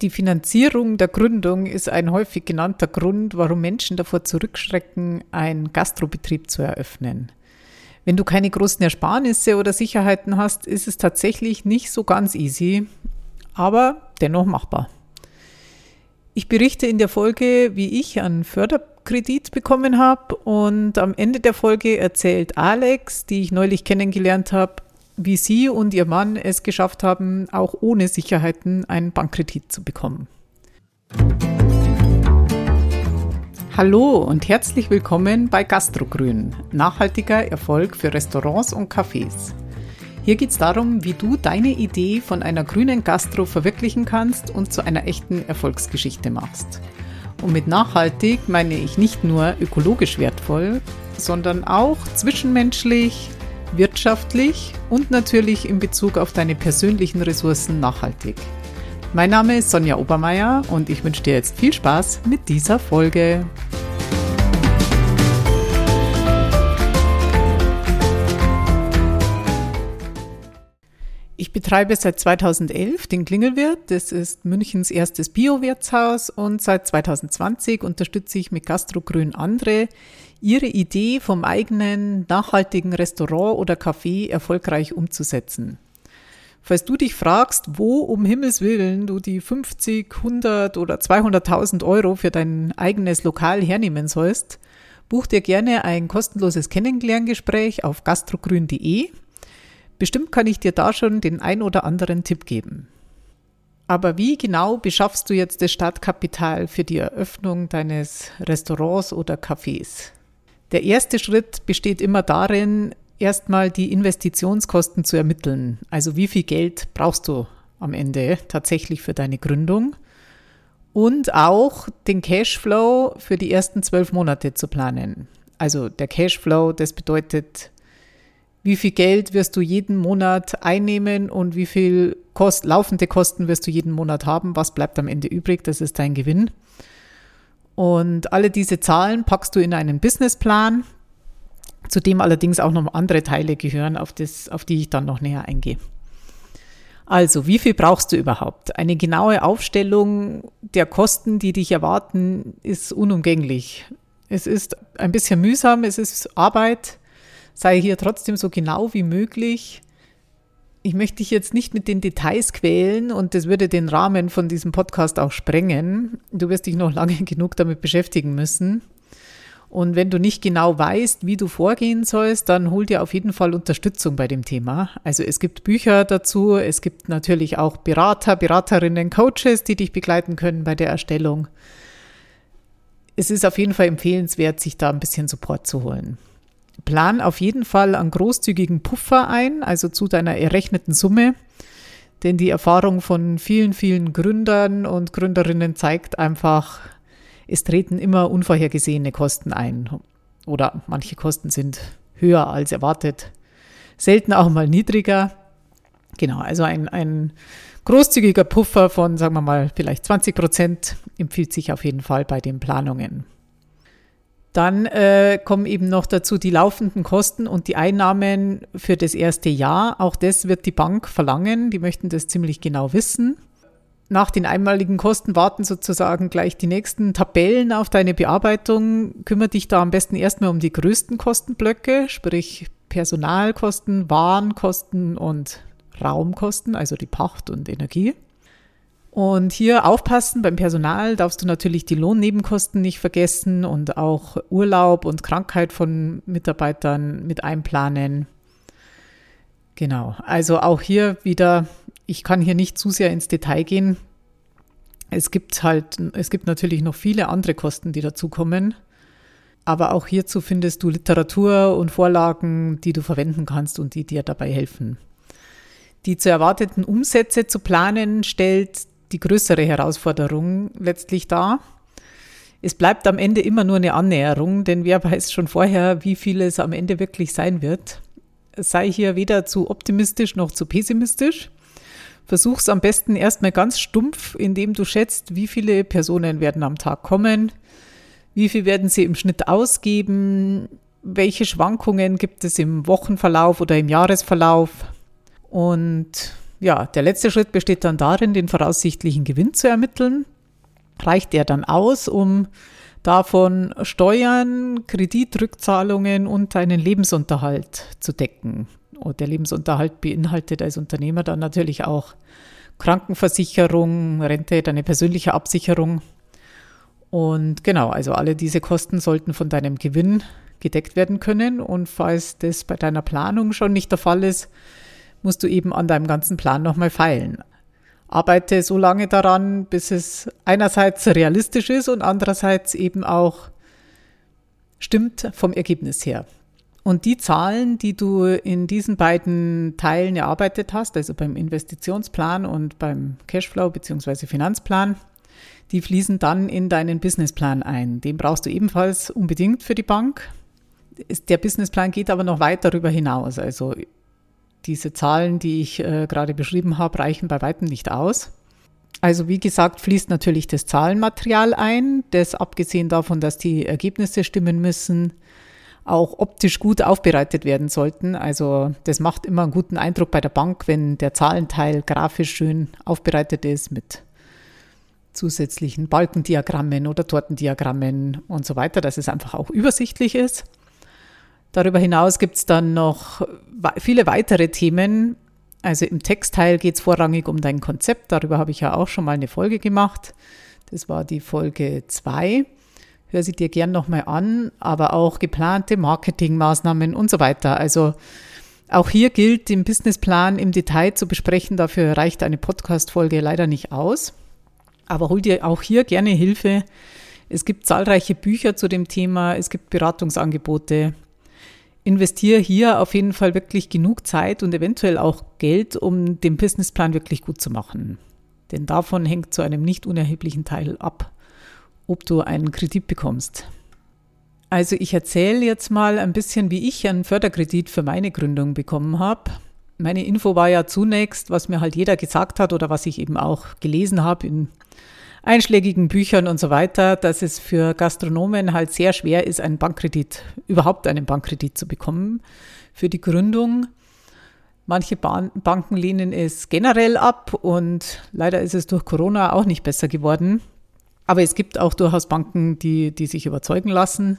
Die Finanzierung der Gründung ist ein häufig genannter Grund, warum Menschen davor zurückschrecken, einen Gastrobetrieb zu eröffnen. Wenn du keine großen Ersparnisse oder Sicherheiten hast, ist es tatsächlich nicht so ganz easy, aber dennoch machbar. Ich berichte in der Folge, wie ich einen Förderkredit bekommen habe und am Ende der Folge erzählt Alex, die ich neulich kennengelernt habe, wie sie und ihr Mann es geschafft haben, auch ohne Sicherheiten einen Bankkredit zu bekommen. Hallo und herzlich willkommen bei Gastrogrün, nachhaltiger Erfolg für Restaurants und Cafés. Hier geht es darum, wie du deine Idee von einer grünen Gastro verwirklichen kannst und zu einer echten Erfolgsgeschichte machst. Und mit nachhaltig meine ich nicht nur ökologisch wertvoll, sondern auch zwischenmenschlich, wirtschaftlich und natürlich in Bezug auf deine persönlichen Ressourcen nachhaltig. Mein Name ist Sonja Obermeier und ich wünsche dir jetzt viel Spaß mit dieser Folge. Ich betreibe seit 2011 den Klingelwirt. Das ist Münchens erstes Bio-Wirtshaus und seit 2020 unterstütze ich mit Gastrogrün andere, ihre Idee vom eigenen nachhaltigen Restaurant oder Café erfolgreich umzusetzen. Falls du dich fragst, wo um Himmels Willen du die 50, 100 oder 200.000 Euro für dein eigenes Lokal hernehmen sollst, buch dir gerne ein kostenloses Kennenlerngespräch auf gastrogrün.de Bestimmt kann ich dir da schon den ein oder anderen Tipp geben. Aber wie genau beschaffst du jetzt das Startkapital für die Eröffnung deines Restaurants oder Cafés? Der erste Schritt besteht immer darin, erstmal die Investitionskosten zu ermitteln. Also wie viel Geld brauchst du am Ende tatsächlich für deine Gründung? Und auch den Cashflow für die ersten zwölf Monate zu planen. Also der Cashflow, das bedeutet wie viel Geld wirst du jeden Monat einnehmen und wie viel Kost, laufende Kosten wirst du jeden Monat haben, was bleibt am Ende übrig, das ist dein Gewinn. Und alle diese Zahlen packst du in einen Businessplan, zu dem allerdings auch noch andere Teile gehören, auf, das, auf die ich dann noch näher eingehe. Also, wie viel brauchst du überhaupt? Eine genaue Aufstellung der Kosten, die dich erwarten, ist unumgänglich. Es ist ein bisschen mühsam, es ist Arbeit, sei hier trotzdem so genau wie möglich. Ich möchte dich jetzt nicht mit den Details quälen und das würde den Rahmen von diesem Podcast auch sprengen. Du wirst dich noch lange genug damit beschäftigen müssen. Und wenn du nicht genau weißt, wie du vorgehen sollst, dann hol dir auf jeden Fall Unterstützung bei dem Thema. Also es gibt Bücher dazu, es gibt natürlich auch Berater, Beraterinnen, Coaches, die dich begleiten können bei der Erstellung. Es ist auf jeden Fall empfehlenswert, sich da ein bisschen Support zu holen. Plan auf jeden Fall einen großzügigen Puffer ein, also zu deiner errechneten Summe. Denn die Erfahrung von vielen, vielen Gründern und Gründerinnen zeigt einfach, es treten immer unvorhergesehene Kosten ein. Oder manche Kosten sind höher als erwartet, selten auch mal niedriger. Genau, also ein, ein großzügiger Puffer von, sagen wir mal, vielleicht 20 Prozent empfiehlt sich auf jeden Fall bei den Planungen. Dann äh, kommen eben noch dazu die laufenden Kosten und die Einnahmen für das erste Jahr. Auch das wird die Bank verlangen. Die möchten das ziemlich genau wissen. Nach den einmaligen Kosten warten sozusagen gleich die nächsten Tabellen auf deine Bearbeitung. Kümmere dich da am besten erstmal um die größten Kostenblöcke, sprich Personalkosten, Warenkosten und Raumkosten, also die Pacht und Energie. Und hier aufpassen, beim Personal darfst du natürlich die Lohnnebenkosten nicht vergessen und auch Urlaub und Krankheit von Mitarbeitern mit einplanen. Genau, also auch hier wieder, ich kann hier nicht zu sehr ins Detail gehen. Es gibt halt, es gibt natürlich noch viele andere Kosten, die dazukommen. Aber auch hierzu findest du Literatur und Vorlagen, die du verwenden kannst und die dir dabei helfen. Die zu erwarteten Umsätze zu planen stellt die größere Herausforderung letztlich da. Es bleibt am Ende immer nur eine Annäherung, denn wer weiß schon vorher, wie viel es am Ende wirklich sein wird. Sei hier weder zu optimistisch noch zu pessimistisch. Versuch's am besten erstmal ganz stumpf, indem du schätzt, wie viele Personen werden am Tag kommen, wie viel werden sie im Schnitt ausgeben, welche Schwankungen gibt es im Wochenverlauf oder im Jahresverlauf und ja, der letzte Schritt besteht dann darin, den voraussichtlichen Gewinn zu ermitteln. Reicht der dann aus, um davon Steuern, Kreditrückzahlungen und deinen Lebensunterhalt zu decken. Und der Lebensunterhalt beinhaltet als Unternehmer dann natürlich auch Krankenversicherung, Rente, deine persönliche Absicherung. Und genau, also alle diese Kosten sollten von deinem Gewinn gedeckt werden können. Und falls das bei deiner Planung schon nicht der Fall ist, musst du eben an deinem ganzen Plan nochmal feilen. Arbeite so lange daran, bis es einerseits realistisch ist und andererseits eben auch stimmt vom Ergebnis her. Und die Zahlen, die du in diesen beiden Teilen erarbeitet hast, also beim Investitionsplan und beim Cashflow bzw. Finanzplan, die fließen dann in deinen Businessplan ein. Den brauchst du ebenfalls unbedingt für die Bank. Der Businessplan geht aber noch weit darüber hinaus. Also diese Zahlen, die ich äh, gerade beschrieben habe, reichen bei weitem nicht aus. Also wie gesagt, fließt natürlich das Zahlenmaterial ein, das abgesehen davon, dass die Ergebnisse stimmen müssen, auch optisch gut aufbereitet werden sollten. Also das macht immer einen guten Eindruck bei der Bank, wenn der Zahlenteil grafisch schön aufbereitet ist mit zusätzlichen Balkendiagrammen oder Tortendiagrammen und so weiter, dass es einfach auch übersichtlich ist. Darüber hinaus gibt es dann noch viele weitere Themen. Also im Textteil geht es vorrangig um dein Konzept. Darüber habe ich ja auch schon mal eine Folge gemacht. Das war die Folge 2. Hör sie dir gern nochmal an, aber auch geplante Marketingmaßnahmen und so weiter. Also auch hier gilt, den Businessplan im Detail zu besprechen. Dafür reicht eine Podcast-Folge leider nicht aus. Aber hol dir auch hier gerne Hilfe. Es gibt zahlreiche Bücher zu dem Thema. Es gibt Beratungsangebote investiere hier auf jeden Fall wirklich genug Zeit und eventuell auch Geld, um den Businessplan wirklich gut zu machen. Denn davon hängt zu einem nicht unerheblichen Teil ab, ob du einen Kredit bekommst. Also ich erzähle jetzt mal ein bisschen, wie ich einen Förderkredit für meine Gründung bekommen habe. Meine Info war ja zunächst, was mir halt jeder gesagt hat oder was ich eben auch gelesen habe in einschlägigen Büchern und so weiter, dass es für Gastronomen halt sehr schwer ist, einen Bankkredit, überhaupt einen Bankkredit zu bekommen für die Gründung. Manche Ban Banken lehnen es generell ab und leider ist es durch Corona auch nicht besser geworden. Aber es gibt auch durchaus Banken, die, die sich überzeugen lassen.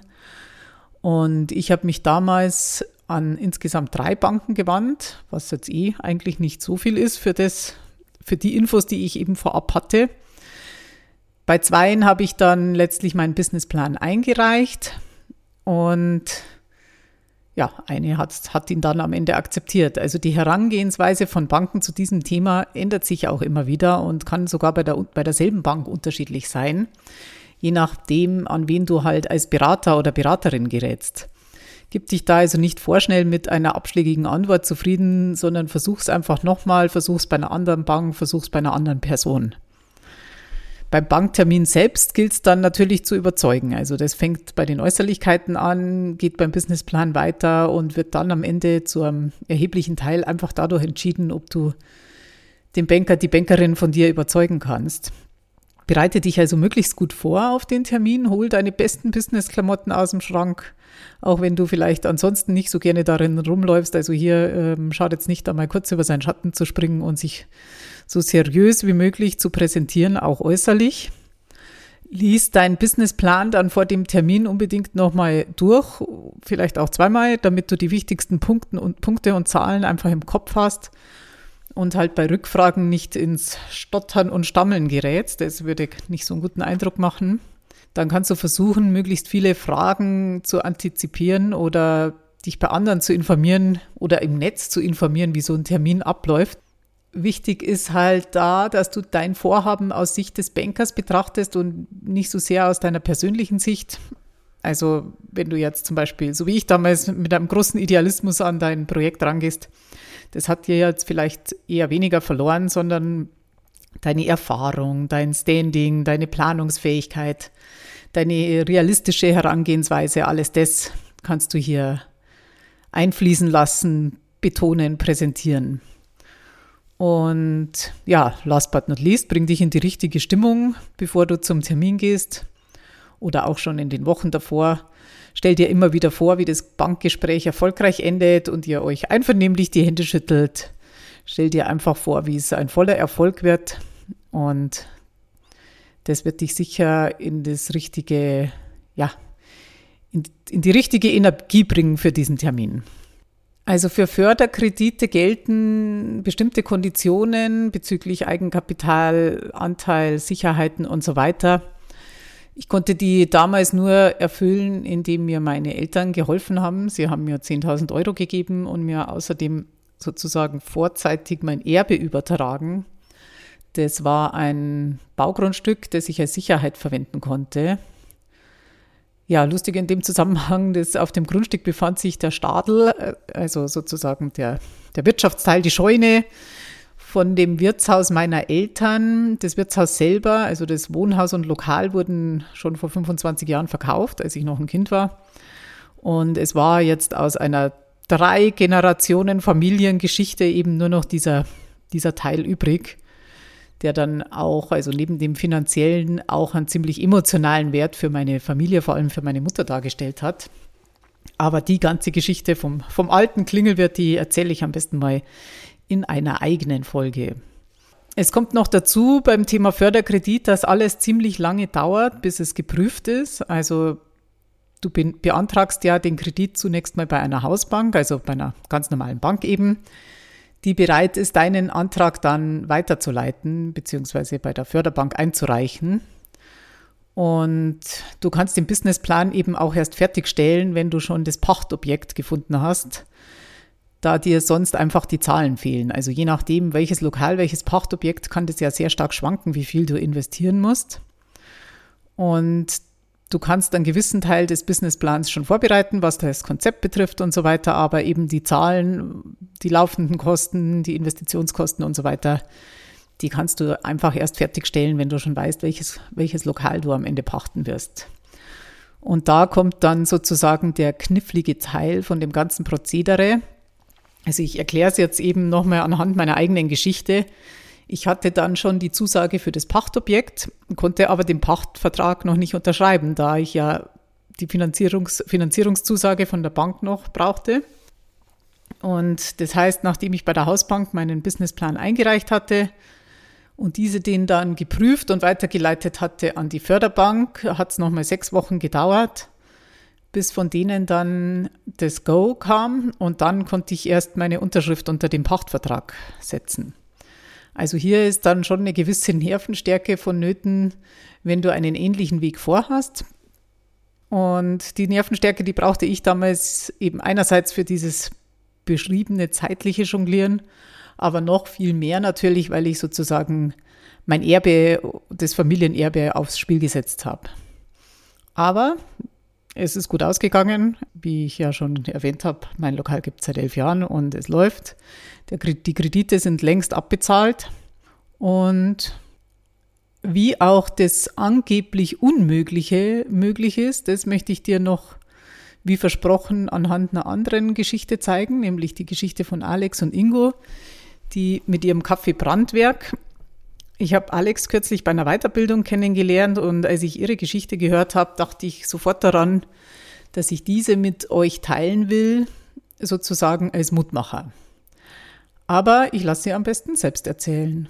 Und ich habe mich damals an insgesamt drei Banken gewandt, was jetzt eh eigentlich nicht so viel ist für das, für die Infos, die ich eben vorab hatte. Bei zweien habe ich dann letztlich meinen Businessplan eingereicht und ja, eine hat, hat ihn dann am Ende akzeptiert. Also die Herangehensweise von Banken zu diesem Thema ändert sich auch immer wieder und kann sogar bei, der, bei derselben Bank unterschiedlich sein, je nachdem, an wen du halt als Berater oder Beraterin gerätst. Gib dich da also nicht vorschnell mit einer abschlägigen Antwort zufrieden, sondern versuch's einfach nochmal, versuch's bei einer anderen Bank, versuch's bei einer anderen Person. Beim Banktermin selbst gilt es dann natürlich zu überzeugen. Also das fängt bei den Äußerlichkeiten an, geht beim Businessplan weiter und wird dann am Ende zu einem erheblichen Teil einfach dadurch entschieden, ob du den Banker, die Bankerin von dir überzeugen kannst. Bereite dich also möglichst gut vor auf den Termin, hol deine besten Businessklamotten aus dem Schrank, auch wenn du vielleicht ansonsten nicht so gerne darin rumläufst. Also hier ähm, schaut jetzt nicht einmal kurz über seinen Schatten zu springen und sich so seriös wie möglich zu präsentieren, auch äußerlich. Lies deinen Businessplan dann vor dem Termin unbedingt nochmal durch, vielleicht auch zweimal, damit du die wichtigsten Punkte und, Punkte und Zahlen einfach im Kopf hast und halt bei Rückfragen nicht ins Stottern und Stammeln gerätst. Das würde nicht so einen guten Eindruck machen. Dann kannst du versuchen, möglichst viele Fragen zu antizipieren oder dich bei anderen zu informieren oder im Netz zu informieren, wie so ein Termin abläuft. Wichtig ist halt da, dass du dein Vorhaben aus Sicht des Bankers betrachtest und nicht so sehr aus deiner persönlichen Sicht. Also wenn du jetzt zum Beispiel, so wie ich damals, mit einem großen Idealismus an dein Projekt rangehst, das hat dir jetzt vielleicht eher weniger verloren, sondern deine Erfahrung, dein Standing, deine Planungsfähigkeit, deine realistische Herangehensweise, alles das kannst du hier einfließen lassen, betonen, präsentieren. Und ja, last but not least, bring dich in die richtige Stimmung, bevor du zum Termin gehst oder auch schon in den Wochen davor. Stell dir immer wieder vor, wie das Bankgespräch erfolgreich endet und ihr euch einvernehmlich die Hände schüttelt. Stell dir einfach vor, wie es ein voller Erfolg wird und das wird dich sicher in das richtige, ja, in, in die richtige Energie bringen für diesen Termin. Also für Förderkredite gelten bestimmte Konditionen bezüglich Eigenkapital, Anteil, Sicherheiten und so weiter. Ich konnte die damals nur erfüllen, indem mir meine Eltern geholfen haben. Sie haben mir 10.000 Euro gegeben und mir außerdem sozusagen vorzeitig mein Erbe übertragen. Das war ein Baugrundstück, das ich als Sicherheit verwenden konnte. Ja, lustig in dem Zusammenhang, dass auf dem Grundstück befand sich der Stadel, äh, also sozusagen der, der Wirtschaftsteil, die Scheune von dem Wirtshaus meiner Eltern. Das Wirtshaus selber, also das Wohnhaus und Lokal wurden schon vor 25 Jahren verkauft, als ich noch ein Kind war. Und es war jetzt aus einer drei Generationen Familiengeschichte eben nur noch dieser, dieser Teil übrig, der dann auch, also neben dem finanziellen, auch einen ziemlich emotionalen Wert für meine Familie, vor allem für meine Mutter dargestellt hat. Aber die ganze Geschichte vom, vom alten Klingelwirt, die erzähle ich am besten mal in einer eigenen Folge. Es kommt noch dazu beim Thema Förderkredit, dass alles ziemlich lange dauert, bis es geprüft ist. Also Du beantragst ja den Kredit zunächst mal bei einer Hausbank, also bei einer ganz normalen Bank eben, die bereit ist, deinen Antrag dann weiterzuleiten, beziehungsweise bei der Förderbank einzureichen. Und du kannst den Businessplan eben auch erst fertigstellen, wenn du schon das Pachtobjekt gefunden hast, da dir sonst einfach die Zahlen fehlen. Also je nachdem, welches Lokal, welches Pachtobjekt, kann das ja sehr stark schwanken, wie viel du investieren musst. Und Du kannst einen gewissen Teil des Businessplans schon vorbereiten, was das Konzept betrifft und so weiter, aber eben die Zahlen, die laufenden Kosten, die Investitionskosten und so weiter, die kannst du einfach erst fertigstellen, wenn du schon weißt, welches, welches Lokal du am Ende pachten wirst. Und da kommt dann sozusagen der knifflige Teil von dem ganzen Prozedere. Also ich erkläre es jetzt eben nochmal anhand meiner eigenen Geschichte. Ich hatte dann schon die Zusage für das Pachtobjekt, konnte aber den Pachtvertrag noch nicht unterschreiben, da ich ja die Finanzierungs Finanzierungszusage von der Bank noch brauchte. Und das heißt, nachdem ich bei der Hausbank meinen Businessplan eingereicht hatte und diese den dann geprüft und weitergeleitet hatte an die Förderbank, hat es nochmal sechs Wochen gedauert, bis von denen dann das Go kam und dann konnte ich erst meine Unterschrift unter dem Pachtvertrag setzen. Also hier ist dann schon eine gewisse Nervenstärke vonnöten, wenn du einen ähnlichen Weg vorhast. Und die Nervenstärke, die brauchte ich damals eben einerseits für dieses beschriebene zeitliche Jonglieren, aber noch viel mehr natürlich, weil ich sozusagen mein Erbe, das Familienerbe aufs Spiel gesetzt habe. Aber es ist gut ausgegangen, wie ich ja schon erwähnt habe. Mein Lokal gibt es seit elf Jahren und es läuft. Der, die Kredite sind längst abbezahlt. Und wie auch das angeblich Unmögliche möglich ist, das möchte ich dir noch, wie versprochen, anhand einer anderen Geschichte zeigen, nämlich die Geschichte von Alex und Ingo, die mit ihrem Kaffee Brandwerk ich habe Alex kürzlich bei einer Weiterbildung kennengelernt und als ich ihre Geschichte gehört habe, dachte ich sofort daran, dass ich diese mit euch teilen will, sozusagen als Mutmacher. Aber ich lasse sie am besten selbst erzählen.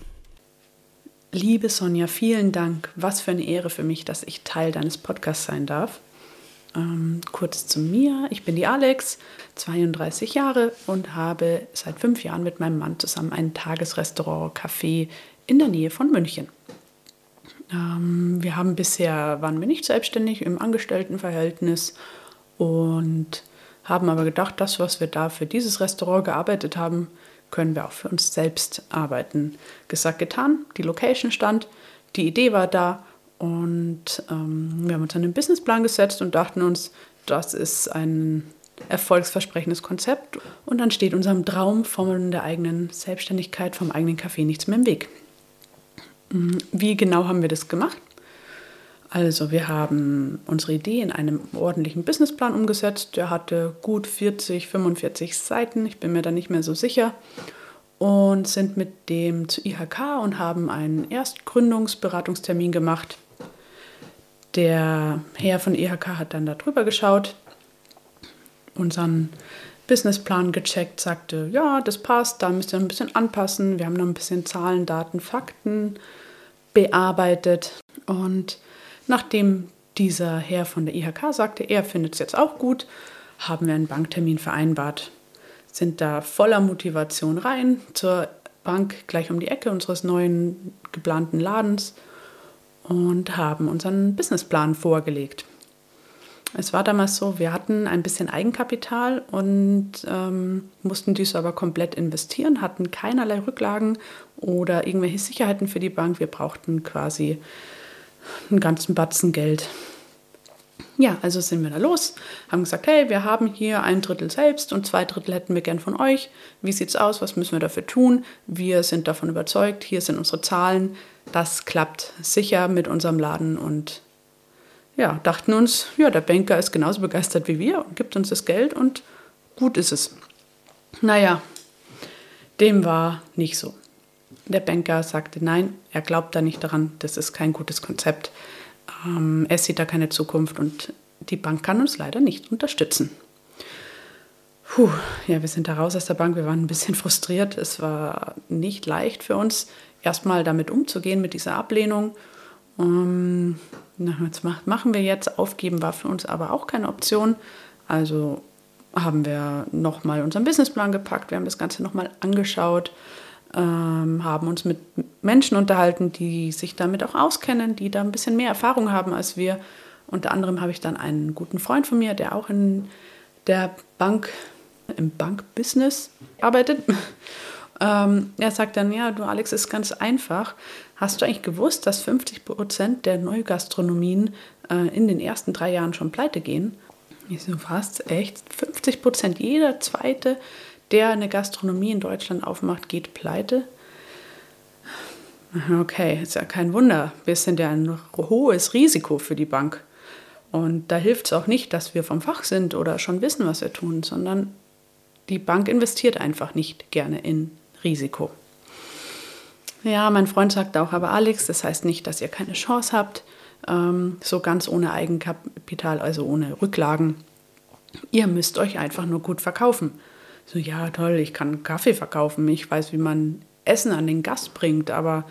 Liebe Sonja, vielen Dank. Was für eine Ehre für mich, dass ich Teil deines Podcasts sein darf. Ähm, kurz zu mir. Ich bin die Alex, 32 Jahre und habe seit fünf Jahren mit meinem Mann zusammen ein Tagesrestaurant, Café in der Nähe von München. Ähm, wir haben bisher, waren wir nicht selbstständig im Angestelltenverhältnis und haben aber gedacht, das, was wir da für dieses Restaurant gearbeitet haben, können wir auch für uns selbst arbeiten. Gesagt, getan, die Location stand, die Idee war da und ähm, wir haben uns einen Businessplan gesetzt und dachten uns, das ist ein erfolgsversprechendes Konzept und dann steht unserem Traum von der eigenen Selbstständigkeit, vom eigenen Café nichts mehr im Weg. Wie genau haben wir das gemacht? Also wir haben unsere Idee in einem ordentlichen Businessplan umgesetzt. Der hatte gut 40, 45 Seiten, ich bin mir da nicht mehr so sicher. Und sind mit dem zu IHK und haben einen Erstgründungsberatungstermin gemacht. Der Herr von IHK hat dann da drüber geschaut, unseren Businessplan gecheckt, sagte, ja, das passt, da müsst ihr ein bisschen anpassen. Wir haben noch ein bisschen Zahlen, Daten, Fakten bearbeitet. Und nachdem dieser Herr von der IHK sagte, er findet es jetzt auch gut, haben wir einen Banktermin vereinbart. Sind da voller Motivation rein zur Bank gleich um die Ecke unseres neuen geplanten Ladens und haben unseren Businessplan vorgelegt. Es war damals so, wir hatten ein bisschen Eigenkapital und ähm, mussten dies aber komplett investieren, hatten keinerlei Rücklagen oder irgendwelche Sicherheiten für die Bank. Wir brauchten quasi einen ganzen Batzen Geld. Ja, also sind wir da los, haben gesagt, hey, wir haben hier ein Drittel selbst und zwei Drittel hätten wir gern von euch. Wie sieht's aus? Was müssen wir dafür tun? Wir sind davon überzeugt, hier sind unsere Zahlen. Das klappt sicher mit unserem Laden und ja, dachten uns, ja, der Banker ist genauso begeistert wie wir und gibt uns das Geld und gut ist es. Naja, dem war nicht so. Der Banker sagte, nein, er glaubt da nicht daran, das ist kein gutes Konzept. Ähm, er sieht da keine Zukunft und die Bank kann uns leider nicht unterstützen. Puh, ja, wir sind da raus aus der Bank, wir waren ein bisschen frustriert. Es war nicht leicht für uns, erstmal damit umzugehen, mit dieser Ablehnung. Na, was machen wir jetzt? Aufgeben war für uns aber auch keine Option. Also haben wir nochmal unseren Businessplan gepackt, wir haben das Ganze nochmal angeschaut, ähm, haben uns mit Menschen unterhalten, die sich damit auch auskennen, die da ein bisschen mehr Erfahrung haben als wir. Unter anderem habe ich dann einen guten Freund von mir, der auch in der Bank, im Bankbusiness arbeitet. Ähm, er sagt dann, ja, du Alex, ist ganz einfach. Hast du eigentlich gewusst, dass 50 Prozent der Neugastronomien äh, in den ersten drei Jahren schon pleite gehen? Ich so, was? Echt? 50 Prozent? Jeder zweite, der eine Gastronomie in Deutschland aufmacht, geht pleite? Okay, ist ja kein Wunder. Wir sind ja ein hohes Risiko für die Bank. Und da hilft es auch nicht, dass wir vom Fach sind oder schon wissen, was wir tun, sondern die Bank investiert einfach nicht gerne in Risiko. Ja, mein Freund sagt auch, aber Alex, das heißt nicht, dass ihr keine Chance habt, ähm, so ganz ohne Eigenkapital, also ohne Rücklagen. Ihr müsst euch einfach nur gut verkaufen. So, ja, toll, ich kann Kaffee verkaufen, ich weiß, wie man Essen an den Gast bringt, aber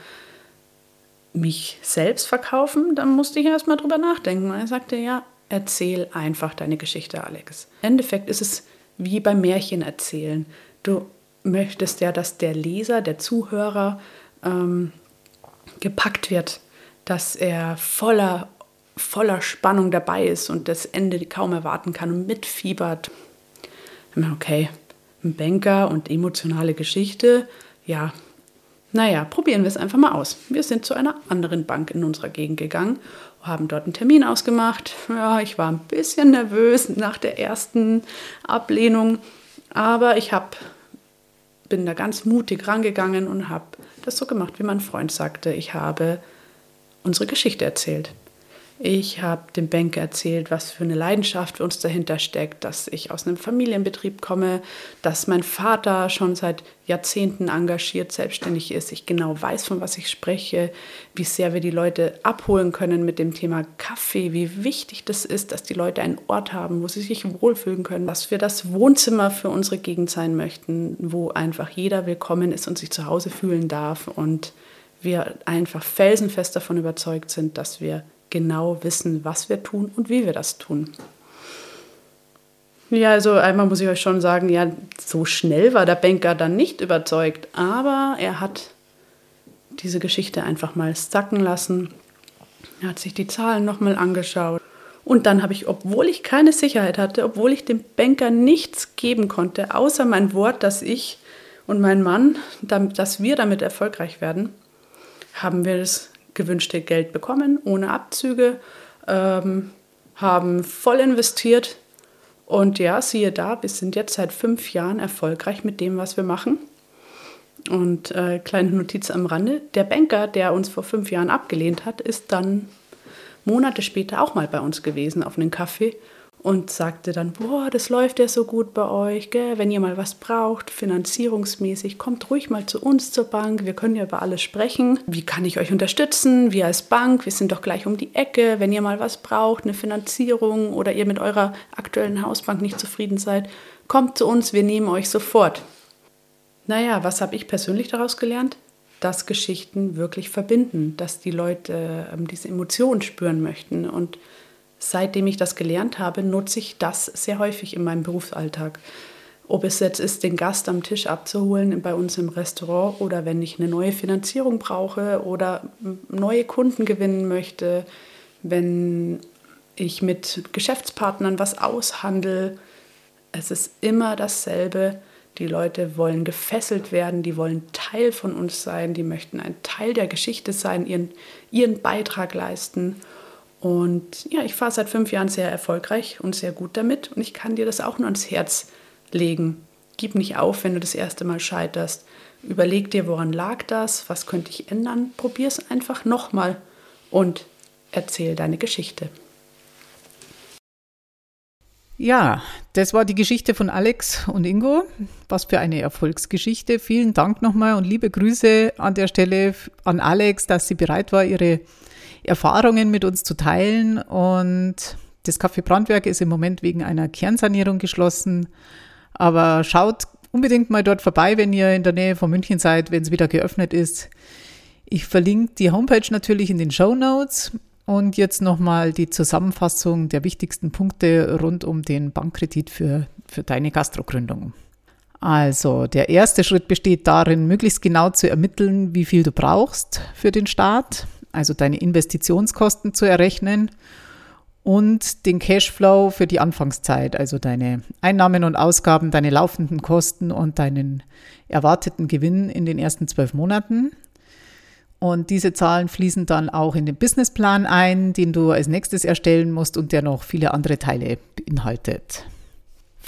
mich selbst verkaufen, dann musste ich erstmal drüber nachdenken. Und er sagte, ja, erzähl einfach deine Geschichte, Alex. Im Endeffekt ist es wie beim Märchen erzählen. Du möchtest ja, dass der Leser, der Zuhörer ähm, gepackt wird, dass er voller, voller Spannung dabei ist und das Ende kaum erwarten kann und mitfiebert. Okay, ein Banker und emotionale Geschichte, ja, naja, probieren wir es einfach mal aus. Wir sind zu einer anderen Bank in unserer Gegend gegangen, haben dort einen Termin ausgemacht. Ja, ich war ein bisschen nervös nach der ersten Ablehnung, aber ich habe bin da ganz mutig rangegangen und habe das so gemacht, wie mein Freund sagte. Ich habe unsere Geschichte erzählt. Ich habe dem Banker erzählt, was für eine Leidenschaft für uns dahinter steckt, dass ich aus einem Familienbetrieb komme, dass mein Vater schon seit Jahrzehnten engagiert selbstständig ist, ich genau weiß, von was ich spreche, wie sehr wir die Leute abholen können mit dem Thema Kaffee, wie wichtig das ist, dass die Leute einen Ort haben, wo sie sich wohlfühlen können, dass wir das Wohnzimmer für unsere Gegend sein möchten, wo einfach jeder willkommen ist und sich zu Hause fühlen darf und wir einfach felsenfest davon überzeugt sind, dass wir genau wissen, was wir tun und wie wir das tun. Ja, also einmal muss ich euch schon sagen, ja, so schnell war der Banker dann nicht überzeugt, aber er hat diese Geschichte einfach mal sacken lassen. Er hat sich die Zahlen nochmal angeschaut. Und dann habe ich, obwohl ich keine Sicherheit hatte, obwohl ich dem Banker nichts geben konnte, außer mein Wort, dass ich und mein Mann, dass wir damit erfolgreich werden, haben wir das gewünschte Geld bekommen, ohne Abzüge, ähm, haben voll investiert. Und ja, siehe da, wir sind jetzt seit fünf Jahren erfolgreich mit dem, was wir machen. Und äh, kleine Notiz am Rande, der Banker, der uns vor fünf Jahren abgelehnt hat, ist dann Monate später auch mal bei uns gewesen auf einen Kaffee und sagte dann, boah, das läuft ja so gut bei euch, gell? wenn ihr mal was braucht, finanzierungsmäßig, kommt ruhig mal zu uns zur Bank, wir können ja über alles sprechen. Wie kann ich euch unterstützen? Wir als Bank, wir sind doch gleich um die Ecke, wenn ihr mal was braucht, eine Finanzierung oder ihr mit eurer aktuellen Hausbank nicht zufrieden seid, kommt zu uns, wir nehmen euch sofort. Naja, was habe ich persönlich daraus gelernt? Dass Geschichten wirklich verbinden, dass die Leute ähm, diese Emotionen spüren möchten. Und seitdem ich das gelernt habe, nutze ich das sehr häufig in meinem Berufsalltag. Ob es jetzt ist, den Gast am Tisch abzuholen bei uns im Restaurant oder wenn ich eine neue Finanzierung brauche oder neue Kunden gewinnen möchte, wenn ich mit Geschäftspartnern was aushandle. Es ist immer dasselbe. Die Leute wollen gefesselt werden, die wollen Teil von uns sein, die möchten ein Teil der Geschichte sein, ihren, ihren Beitrag leisten. Und ja, ich fahre seit fünf Jahren sehr erfolgreich und sehr gut damit. Und ich kann dir das auch nur ans Herz legen. Gib nicht auf, wenn du das erste Mal scheiterst. Überleg dir, woran lag das, was könnte ich ändern. Probier es einfach nochmal und erzähl deine Geschichte. Ja, das war die Geschichte von Alex und Ingo. Was für eine Erfolgsgeschichte. Vielen Dank nochmal und liebe Grüße an der Stelle an Alex, dass sie bereit war, ihre Erfahrungen mit uns zu teilen. Und das Café Brandwerk ist im Moment wegen einer Kernsanierung geschlossen. Aber schaut unbedingt mal dort vorbei, wenn ihr in der Nähe von München seid, wenn es wieder geöffnet ist. Ich verlinke die Homepage natürlich in den Show Notes und jetzt nochmal die Zusammenfassung der wichtigsten Punkte rund um den Bankkredit für, für deine Gastrogründung. Also, der erste Schritt besteht darin, möglichst genau zu ermitteln, wie viel du brauchst für den Start, also deine Investitionskosten zu errechnen und den Cashflow für die Anfangszeit, also deine Einnahmen und Ausgaben, deine laufenden Kosten und deinen erwarteten Gewinn in den ersten zwölf Monaten. Und diese Zahlen fließen dann auch in den Businessplan ein, den du als nächstes erstellen musst und der noch viele andere Teile beinhaltet.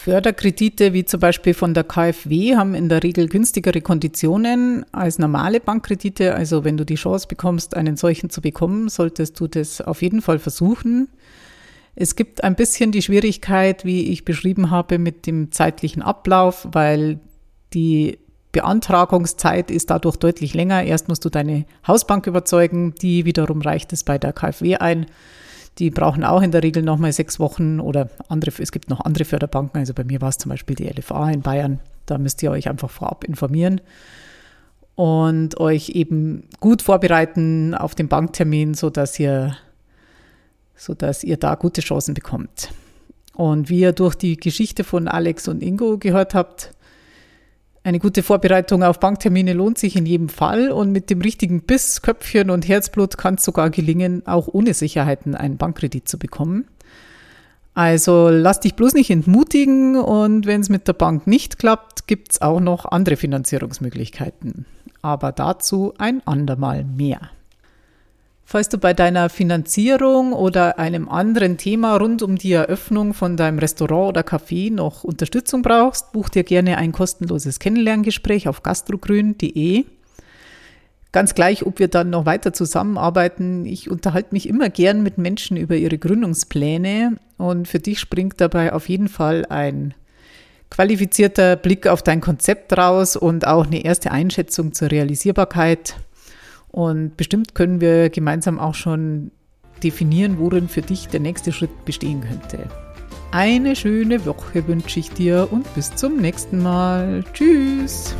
Förderkredite wie zum Beispiel von der KfW haben in der Regel günstigere Konditionen als normale Bankkredite. Also wenn du die Chance bekommst, einen solchen zu bekommen, solltest du das auf jeden Fall versuchen. Es gibt ein bisschen die Schwierigkeit, wie ich beschrieben habe, mit dem zeitlichen Ablauf, weil die Beantragungszeit ist dadurch deutlich länger. Erst musst du deine Hausbank überzeugen, die wiederum reicht es bei der KfW ein. Die brauchen auch in der Regel nochmal sechs Wochen oder andere, es gibt noch andere Förderbanken. Also bei mir war es zum Beispiel die LFA in Bayern. Da müsst ihr euch einfach vorab informieren und euch eben gut vorbereiten auf den Banktermin, sodass ihr, sodass ihr da gute Chancen bekommt. Und wie ihr durch die Geschichte von Alex und Ingo gehört habt, eine gute Vorbereitung auf Banktermine lohnt sich in jedem Fall und mit dem richtigen Biss, Köpfchen und Herzblut kann es sogar gelingen, auch ohne Sicherheiten einen Bankkredit zu bekommen. Also lass dich bloß nicht entmutigen und wenn es mit der Bank nicht klappt, gibt es auch noch andere Finanzierungsmöglichkeiten. Aber dazu ein andermal mehr. Falls du bei deiner Finanzierung oder einem anderen Thema rund um die Eröffnung von deinem Restaurant oder Café noch Unterstützung brauchst, buch dir gerne ein kostenloses Kennenlerngespräch auf gastrogrün.de. Ganz gleich, ob wir dann noch weiter zusammenarbeiten. Ich unterhalte mich immer gern mit Menschen über ihre Gründungspläne und für dich springt dabei auf jeden Fall ein qualifizierter Blick auf dein Konzept raus und auch eine erste Einschätzung zur Realisierbarkeit und bestimmt können wir gemeinsam auch schon definieren, worin für dich der nächste Schritt bestehen könnte. Eine schöne Woche wünsche ich dir und bis zum nächsten Mal. Tschüss!